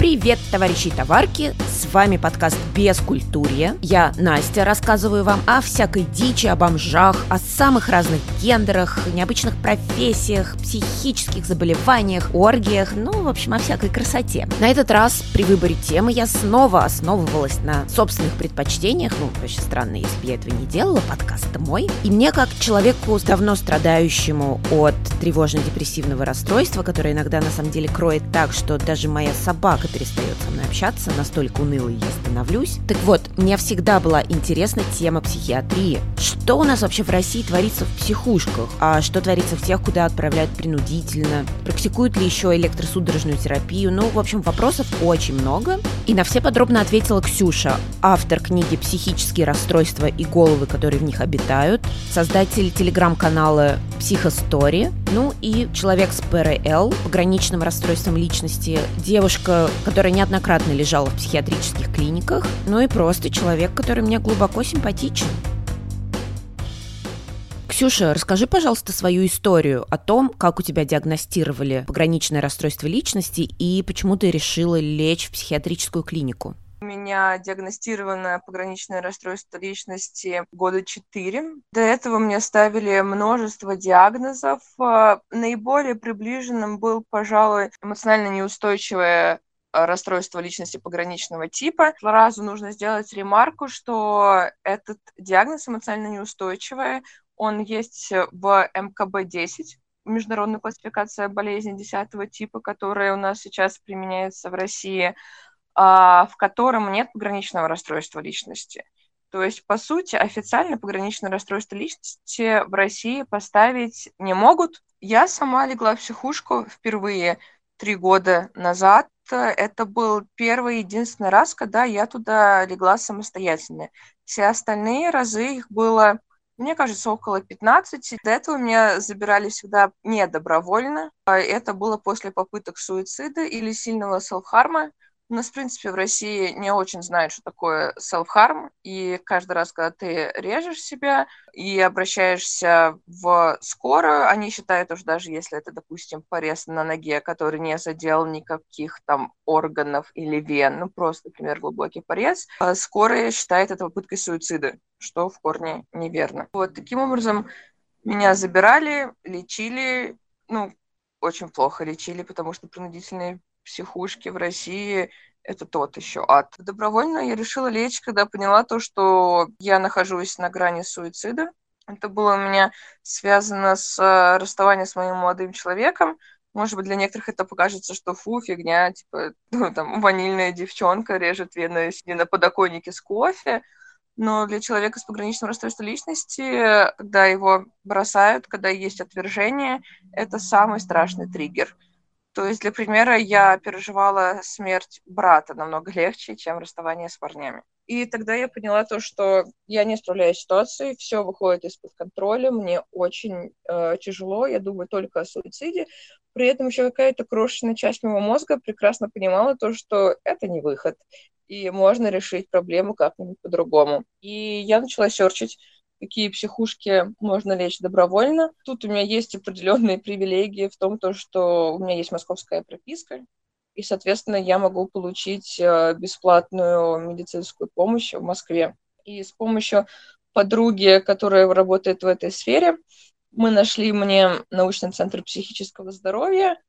Привет, товарищи товарки! С вами подкаст «Без культурья». Я, Настя, рассказываю вам о всякой дичи, о бомжах, о самых разных гендерах, необычных профессиях, психических заболеваниях, оргиях, ну, в общем, о всякой красоте. На этот раз при выборе темы я снова основывалась на собственных предпочтениях, ну, вообще странно, если бы я этого не делала, подкаст мой. И мне, как человеку, давно страдающему от тревожно-депрессивного расстройства, которое иногда на самом деле кроет так, что даже моя собака перестает со мной общаться, настолько унылой я становлюсь. Так вот, мне всегда была интересна тема психиатрии. Что у нас вообще в России творится в психушках? А что творится в тех, куда отправляют принудительно? Практикуют ли еще электросудорожную терапию? Ну, в общем, вопросов очень много. И на все подробно ответила Ксюша, автор книги «Психические расстройства и головы, которые в них обитают», создатель телеграм-канала «Психостори», ну и человек с ПРЛ, пограничным расстройством личности, девушка, которая неоднократно лежала в психиатрических клиниках, ну и просто человек, который мне глубоко симпатичен. Ксюша, расскажи, пожалуйста, свою историю о том, как у тебя диагностировали пограничное расстройство личности и почему ты решила лечь в психиатрическую клинику. У меня диагностировано пограничное расстройство личности года четыре. До этого мне ставили множество диагнозов. А, наиболее приближенным был, пожалуй, эмоционально неустойчивое расстройство личности пограничного типа. Сразу нужно сделать ремарку, что этот диагноз эмоционально неустойчивое, он есть в МКБ-10, международная классификация болезней 10 типа, которая у нас сейчас применяется в России. А, в котором нет пограничного расстройства личности. То есть, по сути, официально пограничное расстройство личности в России поставить не могут. Я сама легла в психушку впервые три года назад. Это был первый единственный раз, когда я туда легла самостоятельно. Все остальные разы их было, мне кажется, около 15. До этого меня забирали всегда не добровольно. Это было после попыток суицида или сильного селфхарма. У нас, в принципе, в России не очень знают, что такое self-harm, и каждый раз, когда ты режешь себя и обращаешься в скорую, они считают, что даже если это, допустим, порез на ноге, который не задел никаких там органов или вен, ну просто, например, глубокий порез, а скорая считает это попыткой суицида, что в корне неверно. Вот таким образом меня забирали, лечили, ну, очень плохо лечили, потому что принудительные психушки в России это тот еще ад. Добровольно я решила лечь, когда поняла то, что я нахожусь на грани суицида. Это было у меня связано с э, расставанием с моим молодым человеком. Может быть, для некоторых это покажется, что фу, фигня, типа, ну, там, ванильная девчонка режет вены, сидя на подоконнике с кофе. Но для человека с пограничным расстройством личности, когда его бросают, когда есть отвержение, это самый страшный триггер – то есть, для примера, я переживала смерть брата намного легче, чем расставание с парнями. И тогда я поняла то, что я не справляюсь с ситуацией, все выходит из-под контроля, мне очень э, тяжело, я думаю только о суициде. При этом еще какая-то крошечная часть моего мозга прекрасно понимала то, что это не выход, и можно решить проблему как-нибудь по-другому. И я начала серчить какие психушки можно лечь добровольно. Тут у меня есть определенные привилегии в том, то, что у меня есть московская прописка, и, соответственно, я могу получить э, бесплатную медицинскую помощь в Москве. И с помощью подруги, которая работает в этой сфере, мы нашли мне научный центр психического здоровья,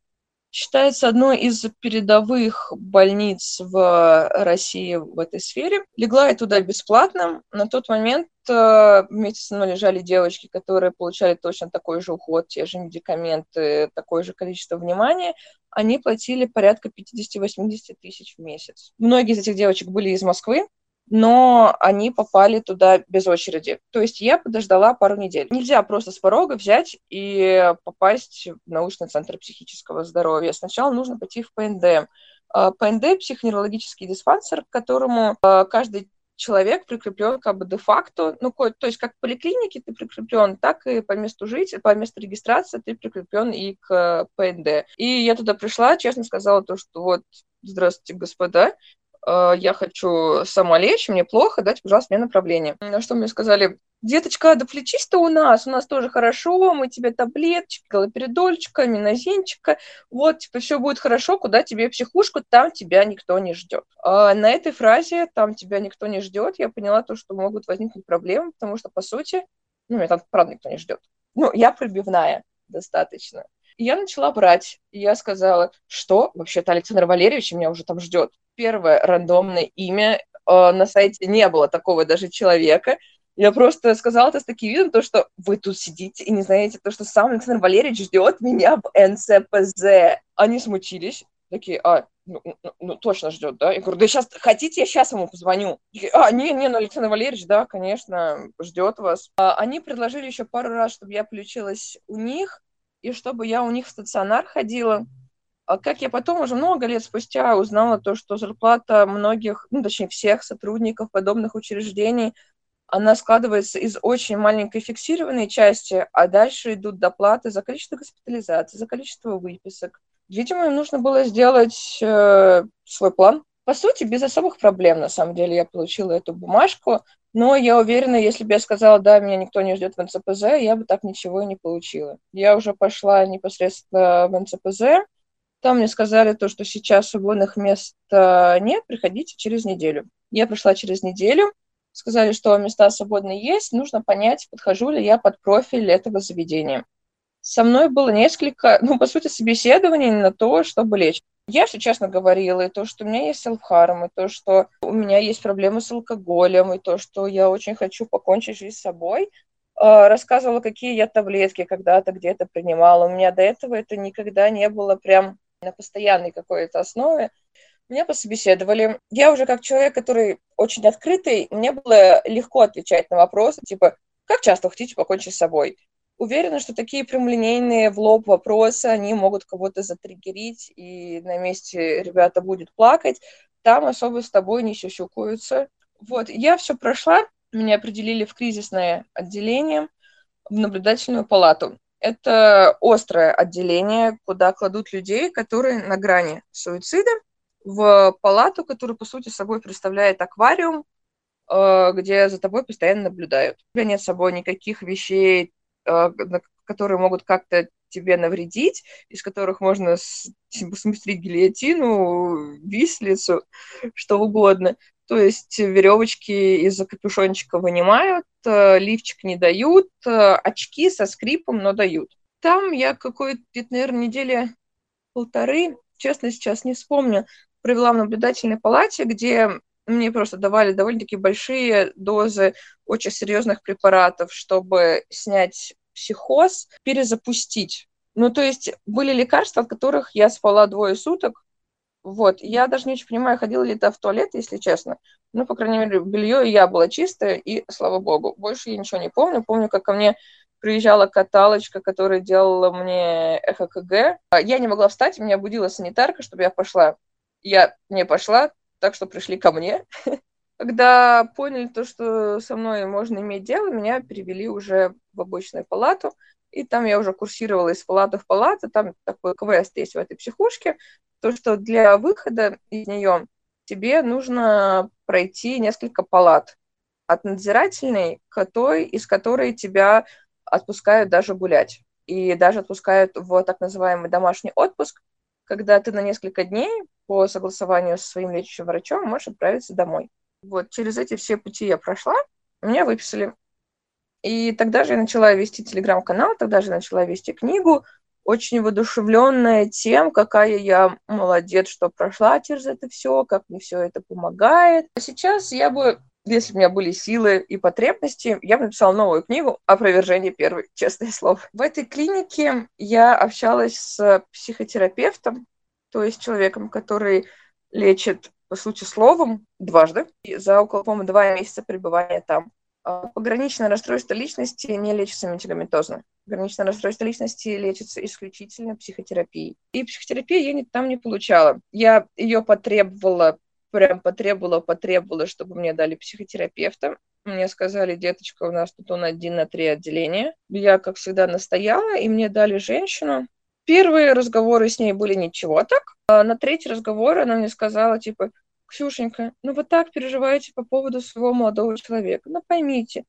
считается одной из передовых больниц в России в этой сфере. Легла я туда бесплатно. На тот момент э, вместе со мной лежали девочки, которые получали точно такой же уход, те же медикаменты, такое же количество внимания. Они платили порядка 50-80 тысяч в месяц. Многие из этих девочек были из Москвы, но они попали туда без очереди. То есть я подождала пару недель. Нельзя просто с порога взять и попасть в научный центр психического здоровья. Сначала нужно пойти в ПНД. А, ПНД – психоневрологический диспансер, к которому а, каждый человек прикреплен как бы де-факто, ну, то есть как в поликлинике ты прикреплен, так и по месту жить, по месту регистрации ты прикреплен и к ПНД. И я туда пришла, честно сказала то, что вот, здравствуйте, господа, я хочу сама лечь, мне плохо, дайте, пожалуйста, мне направление. На что мне сказали, деточка, да лечись-то у нас, у нас тоже хорошо, мы тебе таблеточки, галоперидольчика, минозинчика, вот, типа, все будет хорошо, куда тебе психушку, там тебя никто не ждет. А на этой фразе, там тебя никто не ждет, я поняла то, что могут возникнуть проблемы, потому что, по сути, ну, меня там, правда, никто не ждет. Ну, я пробивная достаточно. Я начала брать, я сказала, что вообще-то Александр Валерьевич меня уже там ждет. Первое рандомное имя, э, на сайте не было такого даже человека, я просто сказала это с таким видом, то, что вы тут сидите и не знаете, то, что сам Александр Валерьевич ждет меня в НЦПЗ. Они смутились, такие, а, ну, ну, ну точно ждет, да? Я говорю, да сейчас хотите, я сейчас ему позвоню. А, не, не, ну Александр Валерьевич, да, конечно, ждет вас. А, они предложили еще пару раз, чтобы я включилась у них, и чтобы я у них в стационар ходила. А как я потом, уже много лет спустя, узнала то, что зарплата многих, ну, точнее, всех сотрудников подобных учреждений – она складывается из очень маленькой фиксированной части, а дальше идут доплаты за количество госпитализаций, за количество выписок. Видимо, им нужно было сделать э, свой план. По сути, без особых проблем, на самом деле, я получила эту бумажку, но я уверена, если бы я сказала, да, меня никто не ждет в НЦПЗ, я бы так ничего и не получила. Я уже пошла непосредственно в НЦПЗ, там мне сказали то, что сейчас свободных мест э, нет, приходите через неделю. Я пришла через неделю, сказали, что места свободные есть, нужно понять, подхожу ли я под профиль этого заведения. Со мной было несколько, ну, по сути, собеседований на то, чтобы лечь. Я все честно говорила, и то, что у меня есть селфхарм, и то, что у меня есть проблемы с алкоголем, и то, что я очень хочу покончить жизнь с собой, а, рассказывала, какие я таблетки когда-то где-то принимала. У меня до этого это никогда не было прям на постоянной какой-то основе. Меня пособеседовали. Я уже как человек, который очень открытый, мне было легко отвечать на вопросы, типа, как часто вы хотите покончить с собой? Уверена, что такие прямолинейные в лоб вопросы, они могут кого-то затриггерить, и на месте ребята будет плакать. Там особо с тобой не щущукаются. Вот, я все прошла, меня определили в кризисное отделение, в наблюдательную палату. Это острое отделение, куда кладут людей, которые на грани суицида, в палату, которую, по сути, собой представляет аквариум, э, где за тобой постоянно наблюдают. У тебя нет с собой никаких вещей, которые могут как-то тебе навредить, из которых можно смыстрить гильотину, вислицу, что угодно. То есть веревочки из-за капюшончика вынимают, э, лифчик не дают, очки со скрипом, но дают. Там я какой-то, наверное, недели полторы, честно, сейчас не вспомню, провела в наблюдательной палате, где мне просто давали довольно-таки большие дозы очень серьезных препаратов, чтобы снять психоз, перезапустить. Ну, то есть были лекарства, от которых я спала двое суток. Вот, я даже не очень понимаю, ходила ли это в туалет, если честно. Ну, по крайней мере, белье я была чистая, и слава богу. Больше я ничего не помню. Помню, как ко мне приезжала каталочка, которая делала мне ЭХКГ. Я не могла встать, меня будила санитарка, чтобы я пошла я не пошла, так что пришли ко мне. Когда поняли то, что со мной можно иметь дело, меня перевели уже в обычную палату, и там я уже курсировала из палаты в палату, там такой квест есть в этой психушке, то, что для выхода из нее тебе нужно пройти несколько палат от надзирательной к той, из которой тебя отпускают даже гулять. И даже отпускают в так называемый домашний отпуск, когда ты на несколько дней по согласованию со своим лечащим врачом можешь отправиться домой. Вот, через эти все пути я прошла, меня выписали. И тогда же я начала вести телеграм-канал, тогда же начала вести книгу, очень воодушевленная тем, какая я молодец, что прошла через это все, как мне все это помогает. А сейчас я бы, если у меня были силы и потребности, я бы написала новую книгу «Опровержение первой», честное слово. В этой клинике я общалась с психотерапевтом, то есть человеком, который лечит, по сути, словом дважды за около, по-моему, два месяца пребывания там. А пограничное расстройство личности не лечится медикаментозно. Пограничное расстройство личности лечится исключительно психотерапией. И психотерапию я не, там не получала. Я ее потребовала, прям потребовала, потребовала, чтобы мне дали психотерапевта. Мне сказали, деточка, у нас тут он один на три отделения. Я, как всегда, настояла, и мне дали женщину, Первые разговоры с ней были ничего так. А на третий разговор она мне сказала, типа, Ксюшенька, ну вы так переживаете по поводу своего молодого человека. Ну поймите,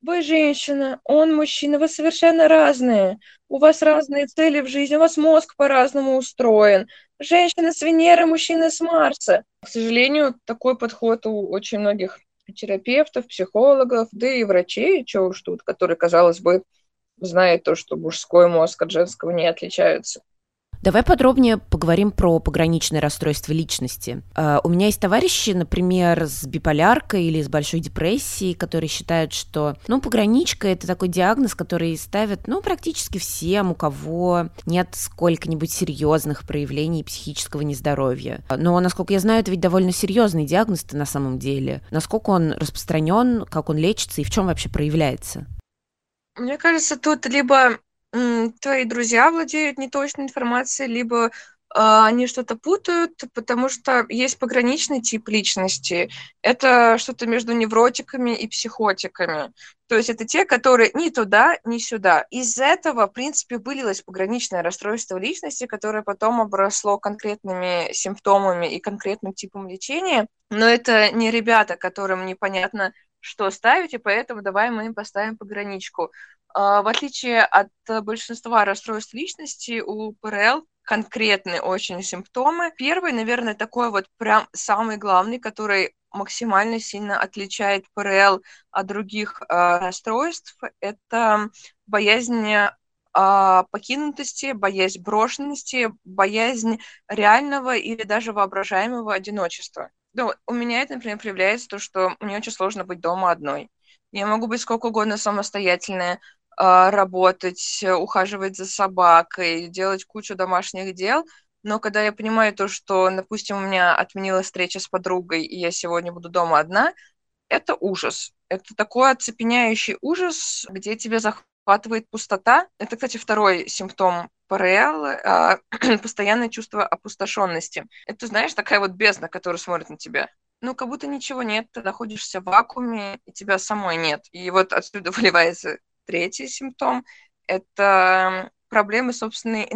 вы женщина, он мужчина, вы совершенно разные. У вас разные цели в жизни, у вас мозг по-разному устроен. Женщина с Венеры, мужчина с Марса. К сожалению, такой подход у очень многих терапевтов, психологов, да и врачей, чего уж тут, которые, казалось бы, знают то, что мужской мозг от женского не отличаются. Давай подробнее поговорим про пограничное расстройство личности. Uh, у меня есть товарищи, например, с биполяркой или с большой депрессией, которые считают, что, ну, пограничка – это такой диагноз, который ставят, ну, практически всем, у кого нет сколько-нибудь серьезных проявлений психического нездоровья. Но, насколько я знаю, это ведь довольно серьезный диагноз на самом деле. Насколько он распространен, как он лечится и в чем вообще проявляется? Мне кажется, тут либо твои друзья владеют неточной информацией, либо а, они что-то путают, потому что есть пограничный тип личности. Это что-то между невротиками и психотиками. То есть это те, которые ни туда, ни сюда. Из этого, в принципе, вылилось пограничное расстройство личности, которое потом обросло конкретными симптомами и конкретным типом лечения. Но это не ребята, которым непонятно, что ставить, и поэтому давай мы им поставим пограничку. А, в отличие от большинства расстройств личности, у ПРЛ конкретные очень симптомы. Первый, наверное, такой вот прям самый главный, который максимально сильно отличает ПРЛ от других э, расстройств, это боязнь э, покинутости, боязнь брошенности, боязнь реального или даже воображаемого одиночества. Ну, у меня это, например, проявляется то, что мне очень сложно быть дома одной. Я могу быть сколько угодно самостоятельная, а, работать, ухаживать за собакой, делать кучу домашних дел, но когда я понимаю то, что, допустим, у меня отменилась встреча с подругой, и я сегодня буду дома одна, это ужас. Это такой оцепеняющий ужас, где тебя захватывает пустота. Это, кстати, второй симптом ПРЛ, а, постоянное чувство опустошенности. Это, знаешь, такая вот бездна, которая смотрит на тебя. Ну, как будто ничего нет, ты находишься в вакууме, и тебя самой нет. И вот отсюда выливается Третий симптом – это проблемы собственной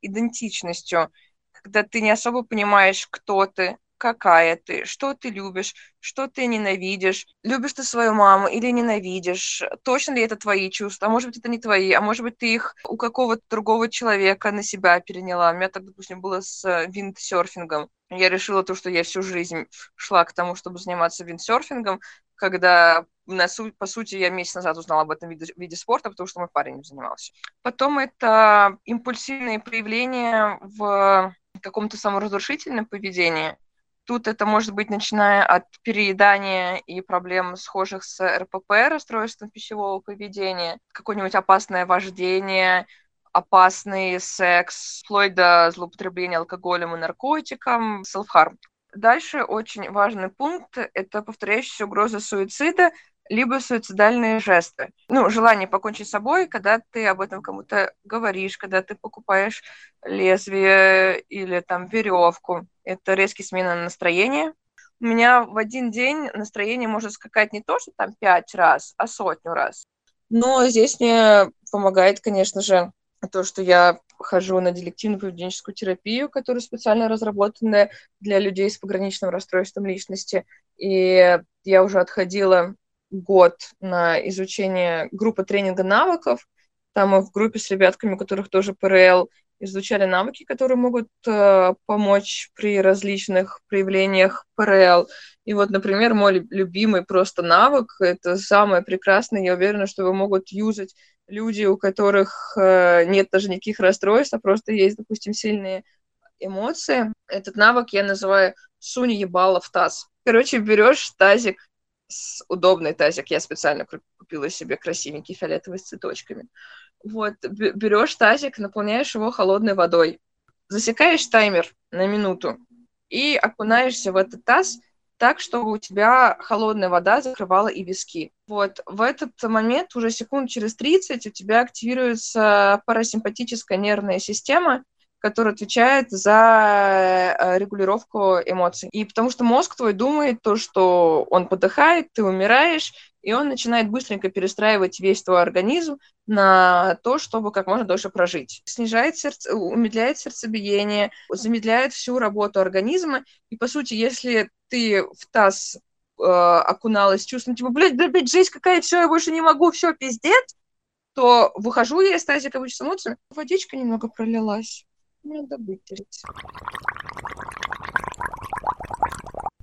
идентичностью, когда ты не особо понимаешь, кто ты, какая ты, что ты любишь, что ты ненавидишь, любишь ты свою маму или ненавидишь, точно ли это твои чувства, а может быть, это не твои, а может быть, ты их у какого-то другого человека на себя переняла. У меня так, допустим, было с э, виндсерфингом. Я решила то, что я всю жизнь шла к тому, чтобы заниматься виндсерфингом, когда на су- по сути, я месяц назад узнала об этом виде, виде спорта, потому что мой парень им занимался. Потом это импульсивные проявления в каком-то саморазрушительном поведении. Тут это может быть начиная от переедания и проблем, схожих с РПП, расстройством пищевого поведения, какое-нибудь опасное вождение, опасный секс, вплоть до злоупотребления алкоголем и наркотиком, селф-харм. Дальше очень важный пункт – это повторяющаяся угроза суицида, либо суицидальные жесты. Ну, желание покончить с собой, когда ты об этом кому-то говоришь, когда ты покупаешь лезвие или там веревку. Это резкий смена настроения. У меня в один день настроение может скакать не то, что там пять раз, а сотню раз. Но здесь мне помогает, конечно же, то, что я хожу на дилективную поведенческую терапию, которая специально разработанная для людей с пограничным расстройством личности. И я уже отходила год на изучение группы тренинга навыков. Там мы в группе с ребятками, у которых тоже ПРЛ, изучали навыки, которые могут э, помочь при различных проявлениях ПРЛ. И вот, например, мой любимый просто навык, это самое прекрасное, я уверена, что его могут юзать люди, у которых э, нет даже никаких расстройств, а просто есть, допустим, сильные эмоции. Этот навык я называю «сунь ебало в таз». Короче, берешь тазик, с удобный тазик, я специально купила себе красивенький фиолетовый с цветочками. Вот, берешь тазик, наполняешь его холодной водой, засекаешь таймер на минуту и окунаешься в этот таз так, чтобы у тебя холодная вода закрывала и виски. Вот, в этот момент, уже секунд через 30, у тебя активируется парасимпатическая нервная система, который отвечает за э, регулировку эмоций. И потому что мозг твой думает то, что он подыхает, ты умираешь, и он начинает быстренько перестраивать весь твой организм на то, чтобы как можно дольше прожить. Снижает сердце, умедляет сердцебиение, замедляет всю работу организма. И, по сути, если ты в таз э, окуналась чувством, типа, блядь, да, блядь, жизнь какая, все, я больше не могу, все, пиздец, то выхожу я из тазика обычно эмоциями, водичка немного пролилась. Надо вытереть.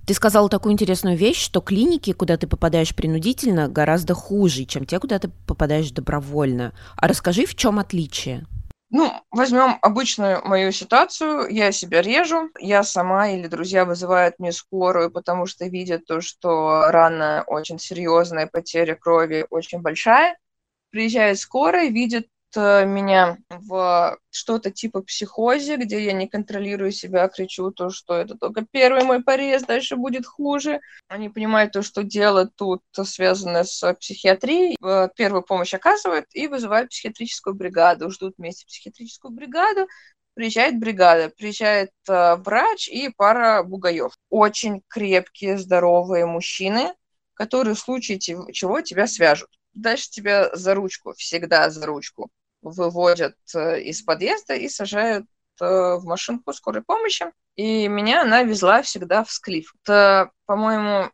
Ты сказала такую интересную вещь, что клиники, куда ты попадаешь принудительно, гораздо хуже, чем те, куда ты попадаешь добровольно. А расскажи, в чем отличие? Ну, возьмем обычную мою ситуацию. Я себя режу, я сама или друзья вызывают мне скорую, потому что видят то, что рана очень серьезная, потеря крови очень большая. Приезжает скорая, видит меня в что-то типа психозе, где я не контролирую себя, кричу то, что это только первый мой порез, дальше будет хуже. Они понимают то, что дело тут связано с психиатрией, э, первую помощь оказывают и вызывают психиатрическую бригаду, ждут вместе психиатрическую бригаду, приезжает бригада, приезжает э, врач и пара бугаев. Очень крепкие, здоровые мужчины, которые в случае чего тебя свяжут. Дальше тебя за ручку, всегда за ручку выводят э, из подъезда и сажают э, в машинку скорой помощи. И меня она везла всегда в Склиф. Это, по-моему,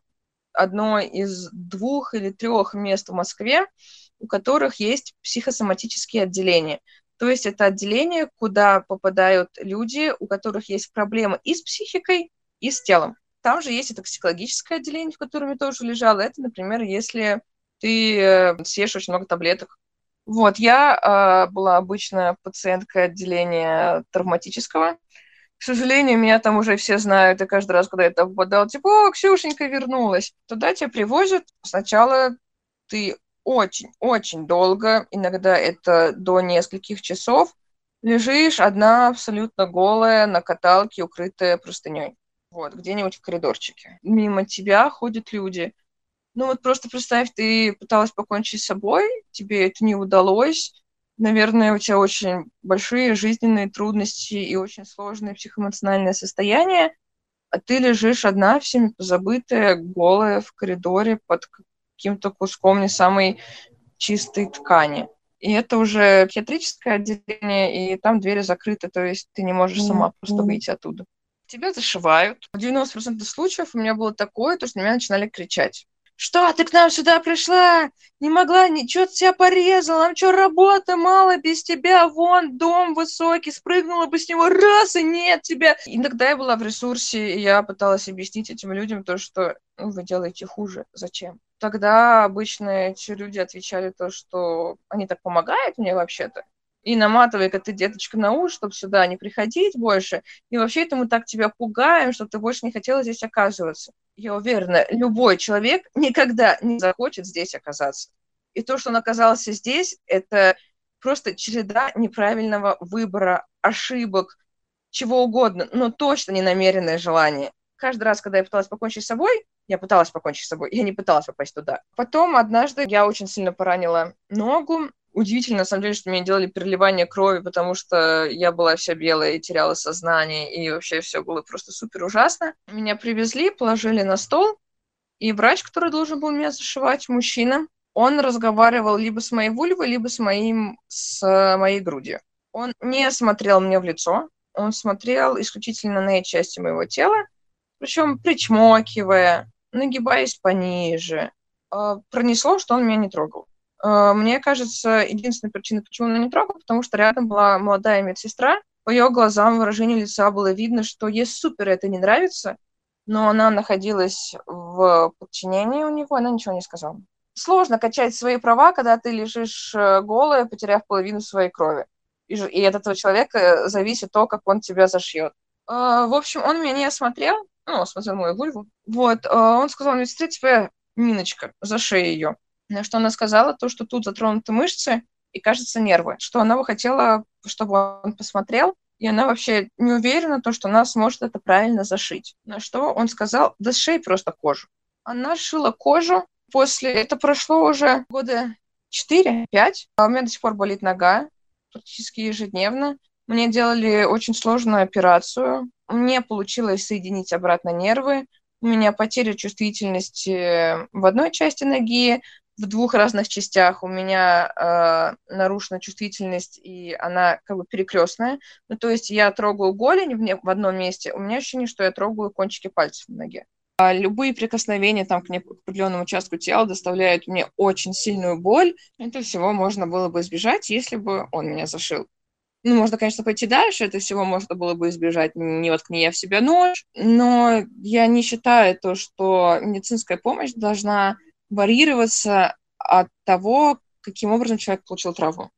одно из двух или трех мест в Москве, у которых есть психосоматические отделения. То есть это отделение, куда попадают люди, у которых есть проблемы и с психикой, и с телом. Там же есть и токсикологическое отделение, в котором я тоже лежала. Это, например, если ты э, съешь очень много таблеток вот, я э, была обычно пациенткой отделения травматического. К сожалению, меня там уже все знают, и каждый раз, когда я там попадала, типа, о, Ксюшенька вернулась. Туда тебя привозят. Сначала ты очень-очень долго, иногда это до нескольких часов, лежишь одна абсолютно голая на каталке, укрытая простыней. Вот, где-нибудь в коридорчике. Мимо тебя ходят люди – ну вот просто представь, ты пыталась покончить с собой, тебе это не удалось, наверное, у тебя очень большие жизненные трудности и очень сложное психоэмоциональное состояние, а ты лежишь одна, всеми позабытая, голая в коридоре под каким-то куском не самой чистой ткани. И это уже психиатрическое отделение, и там двери закрыты, то есть ты не можешь сама просто выйти оттуда. Тебя зашивают. В 90% случаев у меня было такое, то, что на меня начинали кричать что ты к нам сюда пришла? Не могла, ничего ты себя порезала, нам что, работы мало без тебя? Вон, дом высокий, спрыгнула бы с него раз, и нет тебя. Иногда я была в ресурсе, и я пыталась объяснить этим людям то, что ну, вы делаете хуже. Зачем? Тогда обычно эти люди отвечали то, что они так помогают мне вообще-то и наматывай-ка ты, деточка, на уши, чтобы сюда не приходить больше. И вообще это мы так тебя пугаем, что ты больше не хотела здесь оказываться. Я уверена, любой человек никогда не захочет здесь оказаться. И то, что он оказался здесь, это просто череда неправильного выбора, ошибок, чего угодно, но точно не намеренное желание. Каждый раз, когда я пыталась покончить с собой, я пыталась покончить с собой, я не пыталась попасть туда. Потом однажды я очень сильно поранила ногу, удивительно, на самом деле, что мне делали переливание крови, потому что я была вся белая и теряла сознание, и вообще все было просто супер ужасно. Меня привезли, положили на стол, и врач, который должен был меня зашивать, мужчина, он разговаривал либо с моей вульвой, либо с, моим, с моей грудью. Он не смотрел мне в лицо, он смотрел исключительно на эти части моего тела, причем причмокивая, нагибаясь пониже. А, пронесло, что он меня не трогал. Э, мне кажется, единственная причина, почему она не трогала, потому что рядом была молодая медсестра. По ее глазам, выражение лица было видно, что ей супер это не нравится, но она находилась в подчинении у него, она ничего не сказала. Сложно качать свои права, когда ты лежишь э, голая, потеряв половину своей крови. И, и от этого человека зависит то, как он тебя зашьет. Э, в общем, он меня не осмотрел, ну, осмотрел мою вульву. Вот, он сказал медсестре, тебе Ниночка, зашей ее. Что она сказала, то, что тут затронуты мышцы и, кажется, нервы, что она бы хотела, чтобы он посмотрел, и она вообще не уверена, то, что она сможет это правильно зашить. На что он сказал, да сшей просто кожу. Она шила кожу, после, это прошло уже года 4-5, а у меня до сих пор болит нога практически ежедневно. Мне делали очень сложную операцию. Мне получилось соединить обратно нервы. У меня потеря чувствительности в одной части ноги, в двух разных частях. У меня э, нарушена чувствительность, и она как бы перекрестная. Ну, то есть я трогаю голень в, не, в одном месте, у меня ощущение, что я трогаю кончики пальцев на ноге. А любые прикосновения там к определенному участку тела доставляют мне очень сильную боль. Это всего можно было бы избежать, если бы он меня зашил. Ну, можно, конечно, пойти дальше, это всего можно было бы избежать, не воткни я в себя нож, но я не считаю то, что медицинская помощь должна варьироваться от того, каким образом человек получил травму.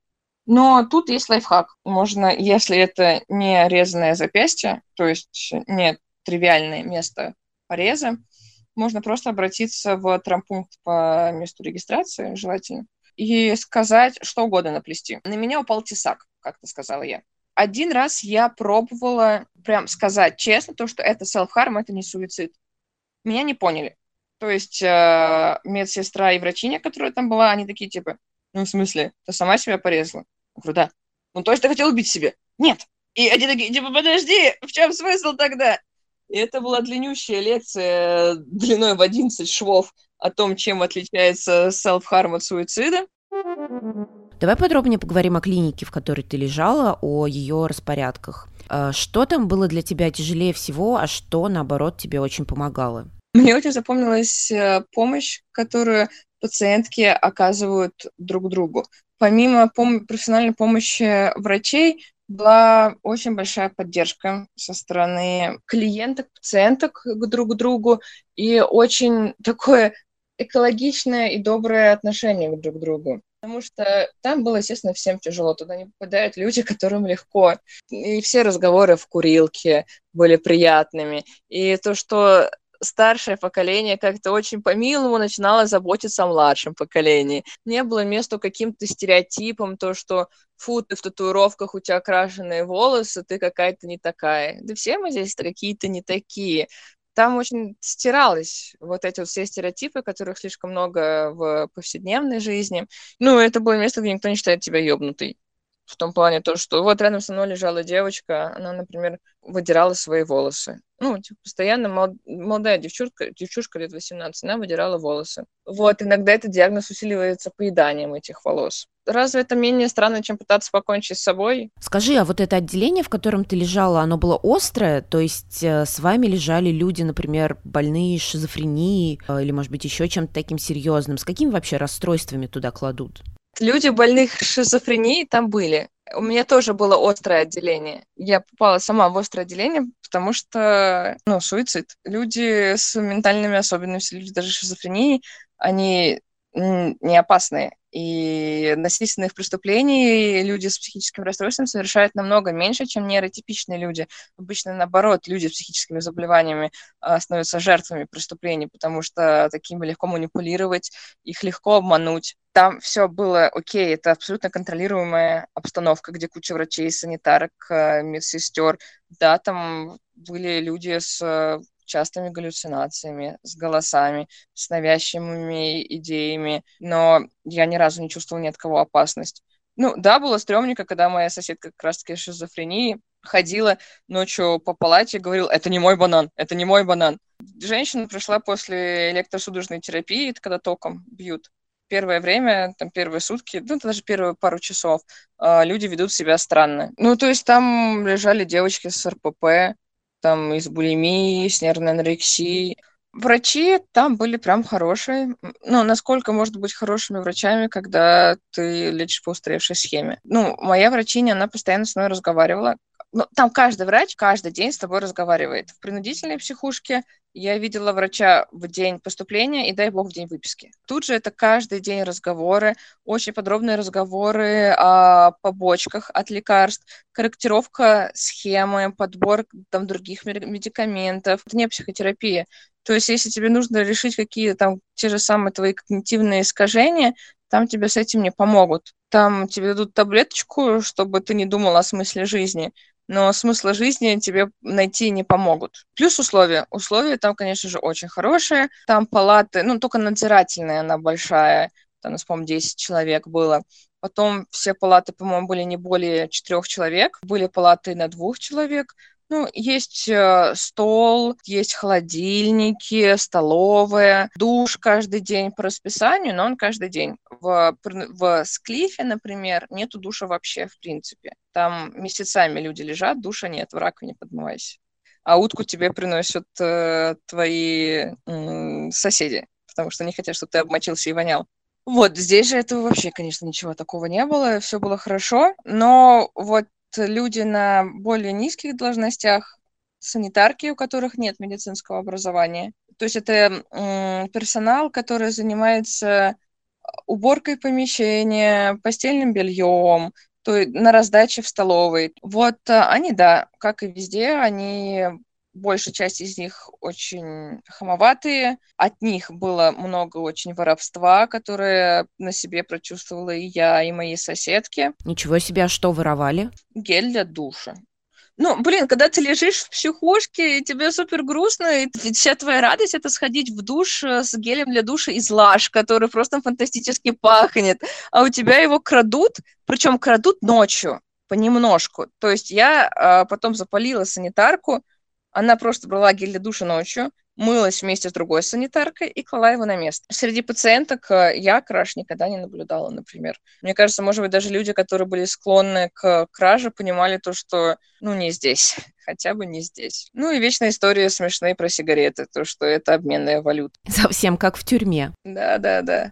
Но тут есть лайфхак. Можно, если это не резанное запястье, то есть не тривиальное место пореза, можно просто обратиться в травмпункт по месту регистрации, желательно, и сказать что угодно наплести. На меня упал тесак, как-то сказала я. Один раз я пробовала прям сказать честно то, что это self-harm, это не суицид. Меня не поняли. То есть э, медсестра и врачиня, которая там была, они такие типа, ну, в смысле, ты сама себя порезала? Я говорю, да. Ну, то есть ты хотел убить себя? Нет. И они такие, типа, подожди, в чем смысл тогда? И это была длиннющая лекция длиной в 11 швов о том, чем отличается self-harm от суицида. Давай подробнее поговорим о клинике, в которой ты лежала, о ее распорядках. А, что там было для тебя тяжелее всего, а что, наоборот, тебе очень помогало? Мне очень запомнилась э, помощь, которую пациентки оказывают друг другу. Помимо пом- профессиональной помощи врачей, была очень большая поддержка со стороны клиенток, пациенток друг к другу и очень такое экологичное и доброе отношение друг к другу. Потому что там было, естественно, всем тяжело. Туда не попадают люди, которым легко. И все разговоры в курилке были приятными. И то, что старшее поколение как-то очень по-милому начинало заботиться о младшем поколении. Не было места каким-то стереотипам, то, что фу, ты в татуировках, у тебя окрашенные волосы, ты какая-то не такая. Да все мы здесь какие-то не такие. Там очень стиралось вот эти вот все стереотипы, которых слишком много в повседневной жизни. Ну, это было место, где никто не считает тебя ёбнутой в том плане то, что вот рядом со мной лежала девочка, она, например, выдирала свои волосы. Ну, типа, постоянно мол, молодая девчушка, девчушка лет 18, она выдирала волосы. Вот, иногда этот диагноз усиливается поеданием этих волос. Разве это менее странно, чем пытаться покончить с собой? Скажи, а вот это отделение, в котором ты лежала, оно было острое? То есть э, с вами лежали люди, например, больные шизофренией э, или, может быть, еще чем-то таким серьезным? С какими вообще расстройствами туда кладут? Люди больных шизофренией там были. У меня тоже было острое отделение. Я попала сама в острое отделение, потому что, ну, суицид. Люди с ментальными особенностями, люди даже шизофренией, они не опасные. И насильственных преступлений люди с психическим расстройством совершают намного меньше, чем нейротипичные люди. Обычно, наоборот, люди с психическими заболеваниями а, становятся жертвами преступлений, потому что такими легко манипулировать, их легко обмануть. Там все было окей, это абсолютно контролируемая обстановка, где куча врачей, санитарок, а, медсестер. Да, там были люди с частыми галлюцинациями, с голосами, с навязчивыми идеями, но я ни разу не чувствовала ни от кого опасность. Ну, да, было стрёмненько, когда моя соседка как раз-таки шизофрении ходила ночью по палате и говорила, это не мой банан, это не мой банан. Женщина пришла после электросудорожной терапии, это когда током бьют. Первое время, там первые сутки, ну, даже первые пару часов, э, люди ведут себя странно. Ну, то есть там лежали девочки с РПП, там и с булимией, с нервной анорексией. Врачи там были прям хорошие. Ну, насколько может быть хорошими врачами, когда ты лечишь по устаревшей схеме. Ну, моя врачиня, она постоянно с мной разговаривала. Ну, там каждый врач каждый день с тобой разговаривает. В принудительной психушке я видела врача в день поступления и, дай бог, в день выписки. Тут же это каждый день разговоры, очень подробные разговоры о побочках от лекарств, корректировка схемы, подбор там других медикаментов. Это не психотерапия. То есть, если тебе нужно решить какие-то там те же самые твои когнитивные искажения, там тебе с этим не помогут. Там тебе дадут таблеточку, чтобы ты не думал о смысле жизни но смысла жизни тебе найти не помогут. Плюс условия. Условия там, конечно же, очень хорошие. Там палаты, ну, только надзирательная она большая, там, нас, по-моему, 10 человек было. Потом все палаты, по-моему, были не более четырех человек. Были палаты на двух человек. Ну, есть э, стол, есть холодильники, столовая, душ каждый день по расписанию, но он каждый день. В, в Склифе, например, нету душа вообще, в принципе. Там месяцами люди лежат, душа нет, в раковине подмывайся. а утку тебе приносят э, твои э, соседи, потому что они хотят, чтобы ты обмочился и вонял. Вот, здесь же этого вообще, конечно, ничего такого не было, все было хорошо, но вот люди на более низких должностях, санитарки, у которых нет медицинского образования, то есть это э, персонал, который занимается уборкой помещения, постельным бельем, то есть на раздаче в столовой. Вот э, они, да, как и везде, они большая часть из них очень хамоватые. От них было много очень воровства, которое на себе прочувствовала и я, и мои соседки. Ничего себе, а что воровали? Гель для душа. Ну, блин, когда ты лежишь в психушке, и тебе супер грустно, и вся твоя радость — это сходить в душ э, с гелем для душа из лаж, который просто фантастически пахнет, а у тебя его крадут, причем крадут ночью, понемножку. То есть я а, потом запалила санитарку, она просто брала гель для душа ночью, мылась вместе с другой санитаркой и клала его на место. Среди пациенток э, я краж никогда не наблюдала, например. Мне кажется, может быть, даже люди, которые были склонны к краже, понимали то, что, ну, не здесь, хотя бы не здесь. Ну и вечная история смешные про сигареты, то, что это обменная валюта. Совсем как в тюрьме. Да-да-да.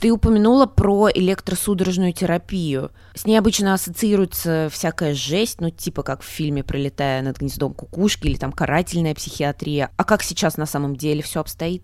Ты упомянула про электросудорожную терапию. С ней обычно ассоциируется всякая жесть, ну типа как в фильме «Пролетая над гнездом кукушки» или там «Карательная психиатрия». А как сейчас на самом деле все обстоит?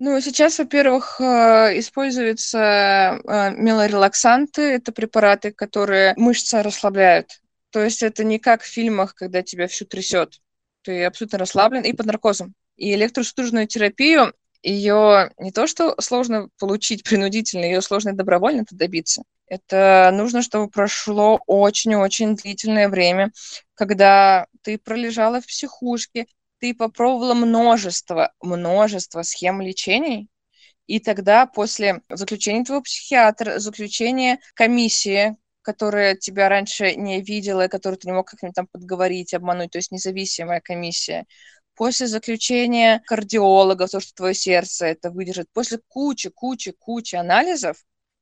Ну, сейчас, во-первых, э, используются э, мелорелаксанты. Это препараты, которые мышцы расслабляют. То есть это не как в фильмах, когда тебя всю трясет. Ты абсолютно расслаблен и под наркозом. И электросудорожную терапию ее не то что сложно получить принудительно, ее сложно добровольно это добиться. Это нужно, чтобы прошло очень-очень длительное время, когда ты пролежала в психушке, ты попробовала множество, множество схем лечений, и тогда после заключения твоего психиатра, заключения комиссии, которая тебя раньше не видела, которую ты не мог как-нибудь там подговорить, обмануть, то есть независимая комиссия, после заключения кардиологов, то, что твое сердце это выдержит, после кучи, кучи, кучи анализов,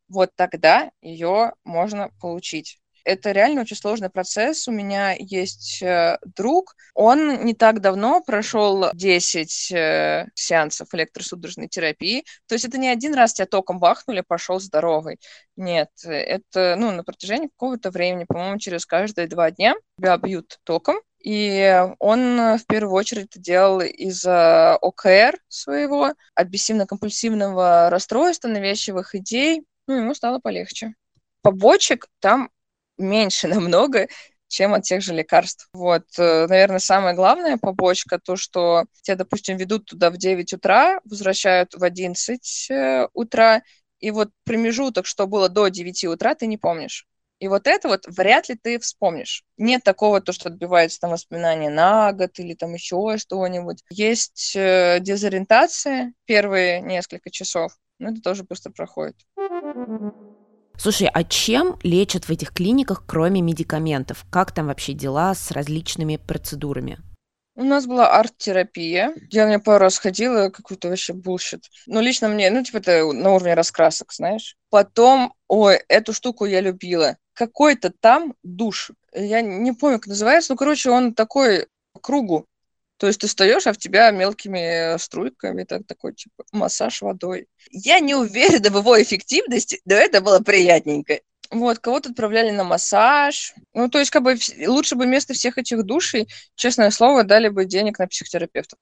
вот тогда ее можно получить. Это реально очень сложный процесс. У меня есть э, друг, он не так давно прошел 10 э, сеансов электросудорожной терапии. То есть это не один раз тебя током бахнули, пошел здоровый. Нет, это ну, на протяжении какого-то времени, по-моему, через каждые два дня тебя бьют током, и он э, в первую очередь это делал из-за ОКР своего, обессивно-компульсивного расстройства, навязчивых идей. Ну, ему стало полегче. Побочек там меньше намного, чем от тех же лекарств. Вот, э, наверное, самая главная побочка, то, что тебя, допустим, ведут туда в 9 утра, возвращают в 11 э, утра, и вот промежуток, что было до 9 утра, ты не помнишь. И вот это вот вряд ли ты вспомнишь. Нет такого, то, что отбивается там воспоминания на год или там еще что-нибудь. Есть э, дезориентация первые несколько часов, но это тоже быстро проходит. Слушай, а чем лечат в этих клиниках, кроме медикаментов? Как там вообще дела с различными процедурами? У нас была арт-терапия. Я на пару раз ходила, какой-то вообще bullshit. Ну, лично мне, ну, типа, это на уровне раскрасок, знаешь. Потом, ой, эту штуку я любила. Какой-то там душ. Я не помню, как называется. Ну, короче, он такой кругу. То есть ты встаешь, а в тебя мелкими струйками так, такой, типа, массаж водой. Я не уверена в его эффективности, но это было приятненько. Вот, кого-то отправляли на массаж. Ну, то есть, как бы, лучше бы вместо всех этих душей, честное слово, дали бы денег на психотерапевтов.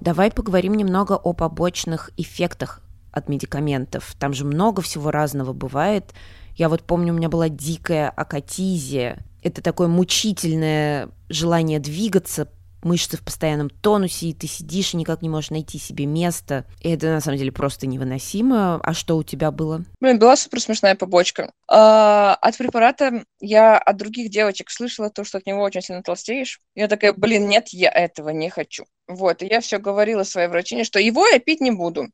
Давай поговорим немного о побочных эффектах от медикаментов. Там же много всего разного бывает. Я вот помню, у меня была дикая акатизия. Это такое мучительное желание двигаться, мышцы в постоянном тонусе, и ты сидишь и никак не можешь найти себе место. И это на самом деле просто невыносимо. А что у тебя было? Блин, была супер смешная побочка. А, от препарата я от других девочек слышала то, что от него очень сильно толстеешь. Я такая, блин, нет, я этого не хочу. Вот, и я все говорила своей врачине, что его я пить не буду.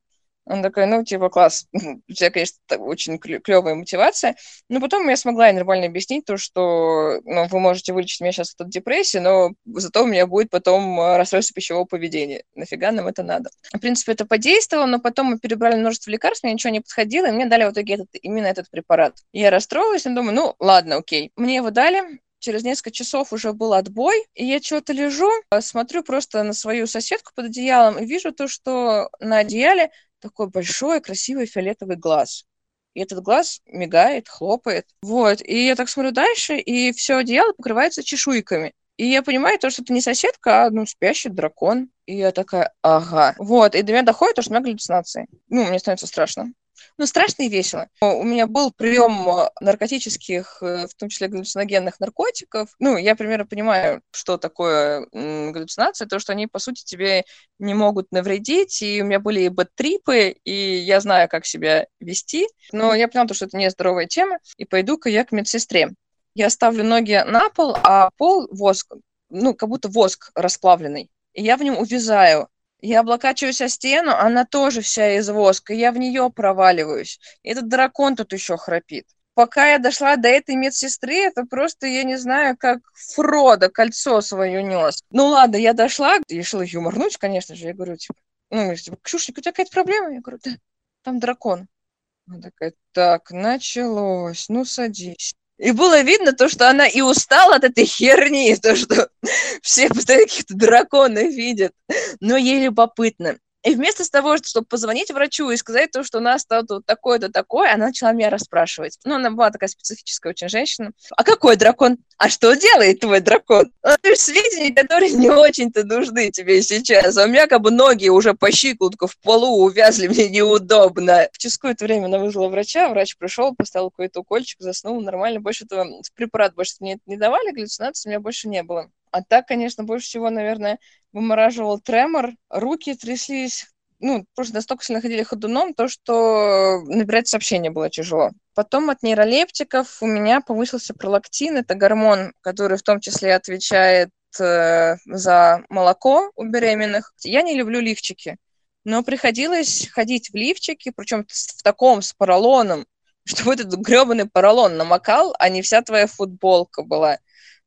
Он такой, ну, типа, класс, у тебя, конечно, очень клевая мотивация. Но потом я смогла нормально объяснить то, что, ну, вы можете вылечить меня сейчас от депрессии, но зато у меня будет потом э, расстройство пищевого поведения. Нафига нам это надо? В принципе, это подействовало, но потом мы перебрали множество лекарств, мне ничего не подходило, и мне дали в итоге этот, именно этот препарат. Я расстроилась, и думаю, ну, ладно, окей. Мне его дали, через несколько часов уже был отбой, и я что-то лежу, смотрю просто на свою соседку под одеялом и вижу то, что на одеяле такой большой, красивый фиолетовый глаз. И этот глаз мигает, хлопает. Вот. И я так смотрю дальше, и все одеяло покрывается чешуйками. И я понимаю то, что это не соседка, а ну, спящий дракон. И я такая, ага. Вот. И до меня доходит то, что у меня галлюцинации. Ну, мне становится страшно. Ну, страшно и весело. У меня был прием э, наркотических, э, в том числе галлюциногенных наркотиков. Ну, я примерно понимаю, что такое галлюцинация, то, что они, по сути, тебе не могут навредить, и у меня были и бэт-трипы, и я знаю, как себя вести, но я поняла, что это не здоровая тема, и пойду-ка я к медсестре. Я ставлю ноги на пол, а пол воск, ну, как будто воск расплавленный. И я в нем увязаю. Я облокачиваюсь о стену, она тоже вся из воска, я в нее проваливаюсь. Этот дракон тут еще храпит. Пока я дошла до этой медсестры, это просто, я не знаю, как Фродо кольцо свое нес. Ну ладно, я дошла, решила юморнуть, конечно же. Я говорю, типа, ну, типа, Ксюшник, у тебя какая-то проблема? Я говорю, да, там дракон. Она такая, так, началось, ну садись. И было видно то, что она и устала от этой херни, то, что все постоянно каких-то драконов видят. Но ей любопытно. И вместо того, чтобы позвонить врачу и сказать то, что у нас стало вот такое-то такое, она начала меня расспрашивать. Ну, она была такая специфическая очень женщина. А какой дракон? А что делает твой дракон? Ну, это сведения, которые не очень-то нужны тебе сейчас. А у меня как бы ноги уже по щиколотку в полу увязли, мне неудобно. В через какое-то время она вызвала врача, врач пришел, поставил какой-то укольчик, заснул нормально. Больше этого препарат больше мне не давали, галлюцинаций у меня больше не было. А так, конечно, больше всего, наверное, вымораживал тремор, руки тряслись, ну, просто настолько сильно ходили ходуном, то, что набирать сообщение было тяжело. Потом от нейролептиков у меня повысился пролактин, это гормон, который в том числе отвечает э, за молоко у беременных. Я не люблю лифчики, но приходилось ходить в лифчики, причем в таком с поролоном, чтобы этот гребаный поролон намокал, а не вся твоя футболка была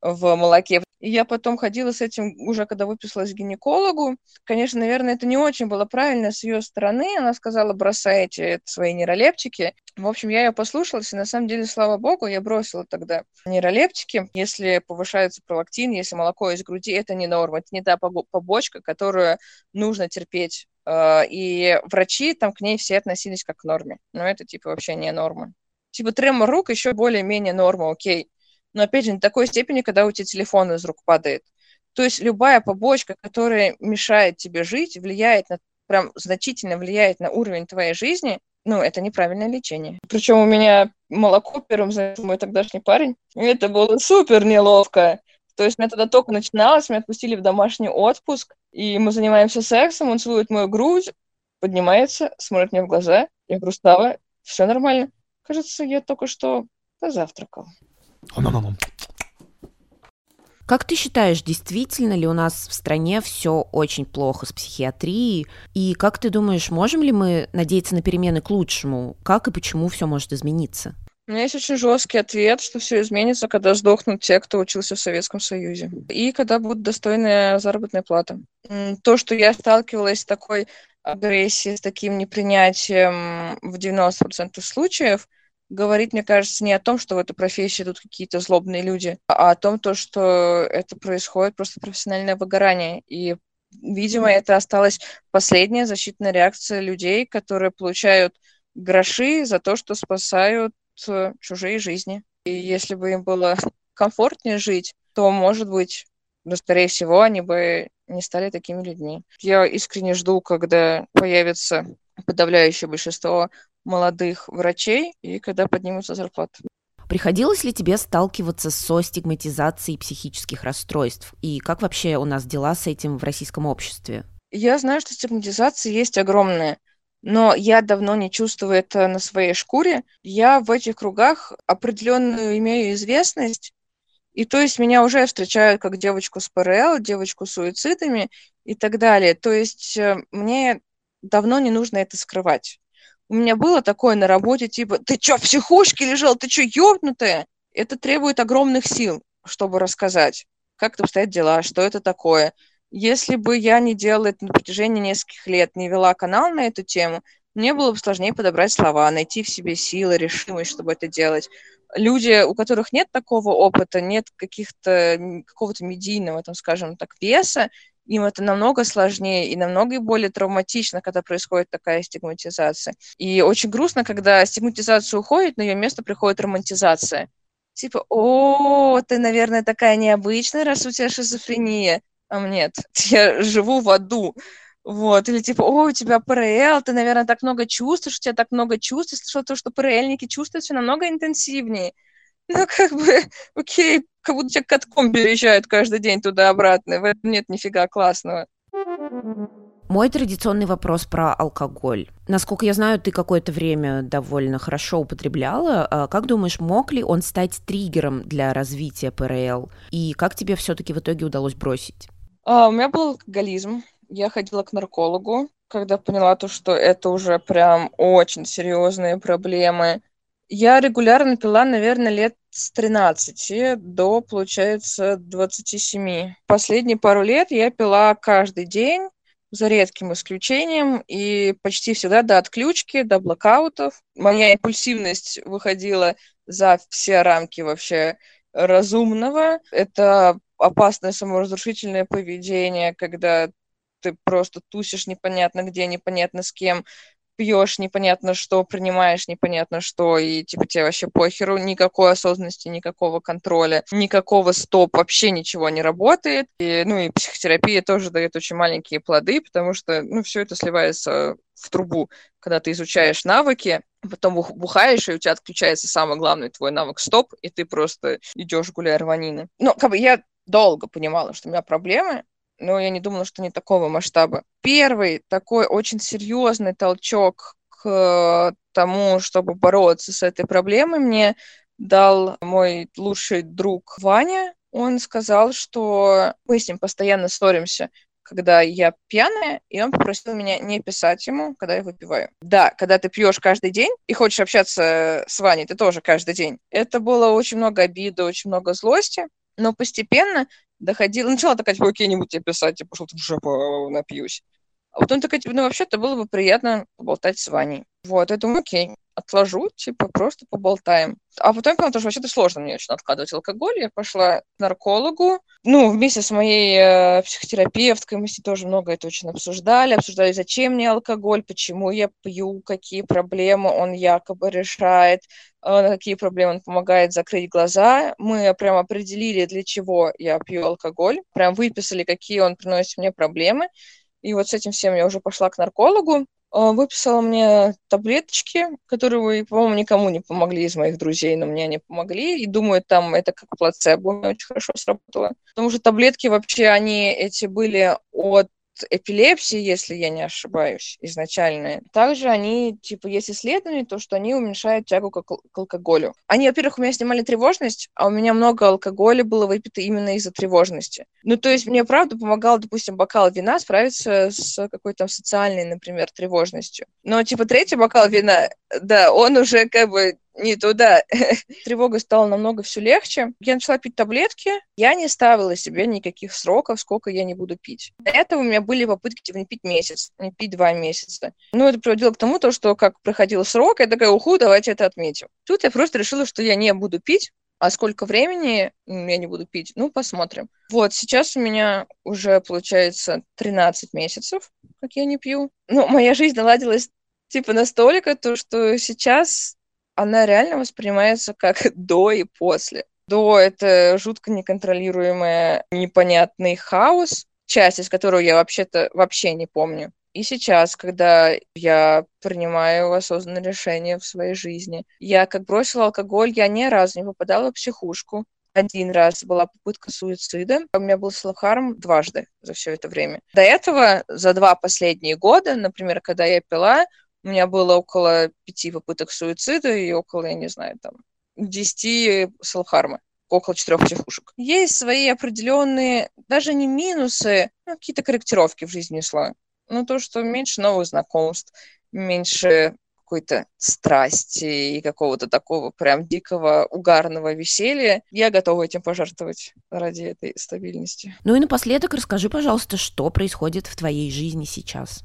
в молоке. И я потом ходила с этим уже, когда выписалась к гинекологу. Конечно, наверное, это не очень было правильно с ее стороны. Она сказала, бросайте свои нейролептики. В общем, я ее послушалась, и на самом деле, слава богу, я бросила тогда нейролептики. Если повышается пролактин, если молоко из груди, это не норма, это не та побочка, которую нужно терпеть. А, и врачи там к ней все относились как к норме. Но это, типа, вообще не норма. Типа, тремор рук еще более-менее норма, окей но опять же не такой степени, когда у тебя телефон из рук падает. То есть любая побочка, которая мешает тебе жить, влияет на, прям значительно влияет на уровень твоей жизни, ну, это неправильное лечение. Причем у меня молоко первым занял мой тогдашний парень. И это было супер неловко. То есть у меня тогда только начиналось, меня отпустили в домашний отпуск, и мы занимаемся сексом, он целует мою грудь, поднимается, смотрит мне в глаза. Я говорю, Става, все нормально. Кажется, я только что позавтракал. Как ты считаешь, действительно ли у нас в стране все очень плохо с психиатрией? И как ты думаешь, можем ли мы надеяться на перемены к лучшему? Как и почему все может измениться? У меня есть очень жесткий ответ, что все изменится, когда сдохнут те, кто учился в Советском Союзе. И когда будет достойная заработная плата. То, что я сталкивалась с такой агрессией, с таким непринятием в 90% случаев – говорит, мне кажется, не о том, что в эту профессию идут какие-то злобные люди, а о том, то, что это происходит просто профессиональное выгорание. И, видимо, это осталась последняя защитная реакция людей, которые получают гроши за то, что спасают э, чужие жизни. И если бы им было комфортнее жить, то, может быть, но, скорее всего, они бы не стали такими людьми. Я искренне жду, когда появится подавляющее большинство молодых врачей и когда поднимутся зарплаты. Приходилось ли тебе сталкиваться со стигматизацией психических расстройств? И как вообще у нас дела с этим в российском обществе? Я знаю, что стигматизация есть огромная, но я давно не чувствую это на своей шкуре. Я в этих кругах определенную имею известность, и то есть меня уже встречают как девочку с ПРЛ, девочку с суицидами и так далее. То есть э, мне давно не нужно это скрывать. У меня было такое на работе, типа, ты чё, в психушке лежал, ты чё, ёбнутая? Это требует огромных сил, чтобы рассказать, как там стоят дела, что это такое. Если бы я не делала это на протяжении нескольких лет, не вела канал на эту тему, мне было бы сложнее подобрать слова, найти в себе силы, решимость, чтобы это делать. люди, у которых нет такого опыта, нет каких-то, какого-то медийного, там, скажем так, веса, им это намного сложнее и намного более травматично, когда происходит такая стигматизация. И очень грустно, когда стигматизация уходит, на ее место приходит романтизация. Типа, о, ты, наверное, такая необычная, раз у тебя шизофрения. А нет, я живу в аду. Вот, или типа, о, у тебя ПРЛ, ты, наверное, так много чувствуешь, у тебя так много чувств, если что, то, что ПРЛьники чувствуют все намного интенсивнее. Ну, как бы, окей, как будто тебя катком переезжают каждый день туда-обратно. В этом нет нифига классного. Мой традиционный вопрос про алкоголь. Насколько я знаю, ты какое-то время довольно хорошо употребляла. А как думаешь, мог ли он стать триггером для развития ПРЛ? И как тебе все-таки в итоге удалось бросить? А, у меня был алкоголизм. Я ходила к наркологу, когда поняла то, что это уже прям очень серьезные проблемы. Я регулярно пила, наверное, лет с 13 до, получается, 27. Последние пару лет я пила каждый день, за редким исключением, и почти всегда до отключки, до блокаутов. Моя импульсивность выходила за все рамки вообще разумного. Это опасное саморазрушительное поведение, когда ты просто тусишь непонятно где, непонятно с кем, пьешь непонятно что, принимаешь непонятно что, и типа тебе вообще похеру, никакой осознанности, никакого контроля, никакого стоп, вообще ничего не работает. И, ну и психотерапия тоже дает очень маленькие плоды, потому что, ну, все это сливается в трубу, когда ты изучаешь навыки, потом бухаешь, и у тебя отключается самый главный твой навык стоп, и ты просто идешь гуляя рванины. Ну, как бы я долго понимала, что у меня проблемы, но я не думала, что не такого масштаба. Первый такой очень серьезный толчок к тому, чтобы бороться с этой проблемой, мне дал мой лучший друг Ваня. Он сказал, что мы с ним постоянно ссоримся, когда я пьяная, и он попросил меня не писать ему, когда я выпиваю. Да, когда ты пьешь каждый день и хочешь общаться с Ваней, ты тоже каждый день. Это было очень много обиды, очень много злости, но постепенно доходила, начала такая, типа, окей, тебе писать, типа, что в жопу напьюсь. А потом такая, типа, ну, вообще-то было бы приятно поболтать с Ваней. Вот, я думаю, окей, отложу, типа, просто поболтаем. А потом я поняла, что вообще-то сложно мне очень откладывать алкоголь. Я пошла к наркологу. Ну, вместе с моей э, психотерапевткой мы с ней тоже много это очень обсуждали. Обсуждали, зачем мне алкоголь, почему я пью, какие проблемы он якобы решает, э, на какие проблемы он помогает закрыть глаза. Мы прям определили, для чего я пью алкоголь. Прям выписали, какие он приносит мне проблемы. И вот с этим всем я уже пошла к наркологу. А, выписала мне таблеточки, которые, по-моему, никому не помогли из моих друзей, но мне они помогли. И думаю, там это как плацебо очень хорошо сработало. Потому что таблетки вообще, они эти были от эпилепсии, если я не ошибаюсь, изначально. Также они, типа, есть исследования, то, что они уменьшают тягу к, к алкоголю. Они, во-первых, у меня снимали тревожность, а у меня много алкоголя было выпито именно из-за тревожности. Ну, то есть мне, правда, помогал, допустим, бокал вина справиться с какой-то социальной, например, тревожностью. Но, типа, третий бокал вина, да, он уже как бы не туда. Тревога стала намного все легче. Я начала пить таблетки. Я не ставила себе никаких сроков, сколько я не буду пить. До этого у меня были попытки типа, не пить месяц, не пить два месяца. Ну, это приводило к тому, то, что как проходил срок, я такая, уху, давайте это отметим. Тут я просто решила, что я не буду пить, а сколько времени я не буду пить? Ну, посмотрим. Вот, сейчас у меня уже, получается, 13 месяцев, как я не пью. Ну, моя жизнь наладилась типа настолько, то, что сейчас она реально воспринимается как до и после. До — это жутко неконтролируемый, непонятный хаос, часть из которого я вообще-то вообще не помню. И сейчас, когда я принимаю осознанное решение в своей жизни, я как бросила алкоголь, я ни разу не попадала в психушку. Один раз была попытка суицида. У меня был селфхарм дважды за все это время. До этого, за два последние года, например, когда я пила, у меня было около пяти попыток суицида и около, я не знаю, там, десяти селфхарма около четырех психушек. Есть свои определенные, даже не минусы, ну, какие-то корректировки в жизни шла. Ну, то, что меньше новых знакомств, меньше какой-то страсти и какого-то такого прям дикого угарного веселья, я готова этим пожертвовать ради этой стабильности. Ну и напоследок расскажи, пожалуйста, что происходит в твоей жизни сейчас?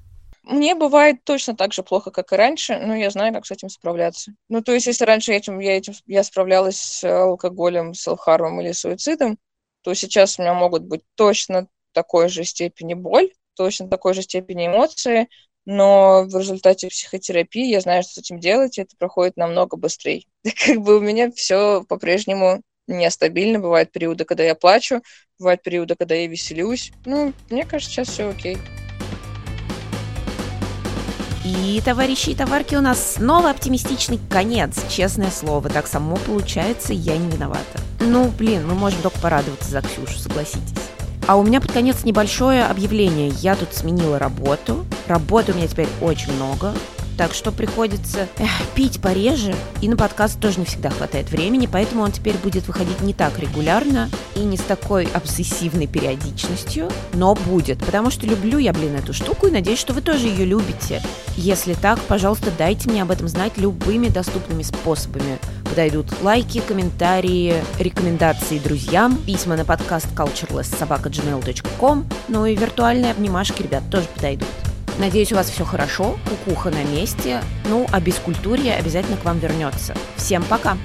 Мне бывает точно так же плохо, как и раньше, но я знаю, как с этим справляться. Ну, то есть, если раньше этим, я, этим, я справлялась с алкоголем, с алхармом или суицидом, то сейчас у меня могут быть точно такой же степени боль, точно такой же степени эмоции, но в результате психотерапии я знаю, что с этим делать, и это проходит намного быстрее. Как бы у меня все по-прежнему нестабильно. Бывают периоды, когда я плачу, бывают периоды, когда я веселюсь. Ну, мне кажется, сейчас все окей. И, товарищи и товарки, у нас снова оптимистичный конец. Честное слово, так само получается, я не виновата. Ну, блин, мы можем только порадоваться за Ксюшу, согласитесь. А у меня под конец небольшое объявление. Я тут сменила работу. Работы у меня теперь очень много так что приходится эх, пить пореже, и на подкаст тоже не всегда хватает времени, поэтому он теперь будет выходить не так регулярно и не с такой обсессивной периодичностью, но будет, потому что люблю я, блин, эту штуку и надеюсь, что вы тоже ее любите. Если так, пожалуйста, дайте мне об этом знать любыми доступными способами. Подойдут лайки, комментарии, рекомендации друзьям, письма на подкаст culturelesssobaka.gmail.com, ну и виртуальные обнимашки, ребят, тоже подойдут. Надеюсь, у вас все хорошо, кукуха на месте. Ну, а без культуры обязательно к вам вернется. Всем пока!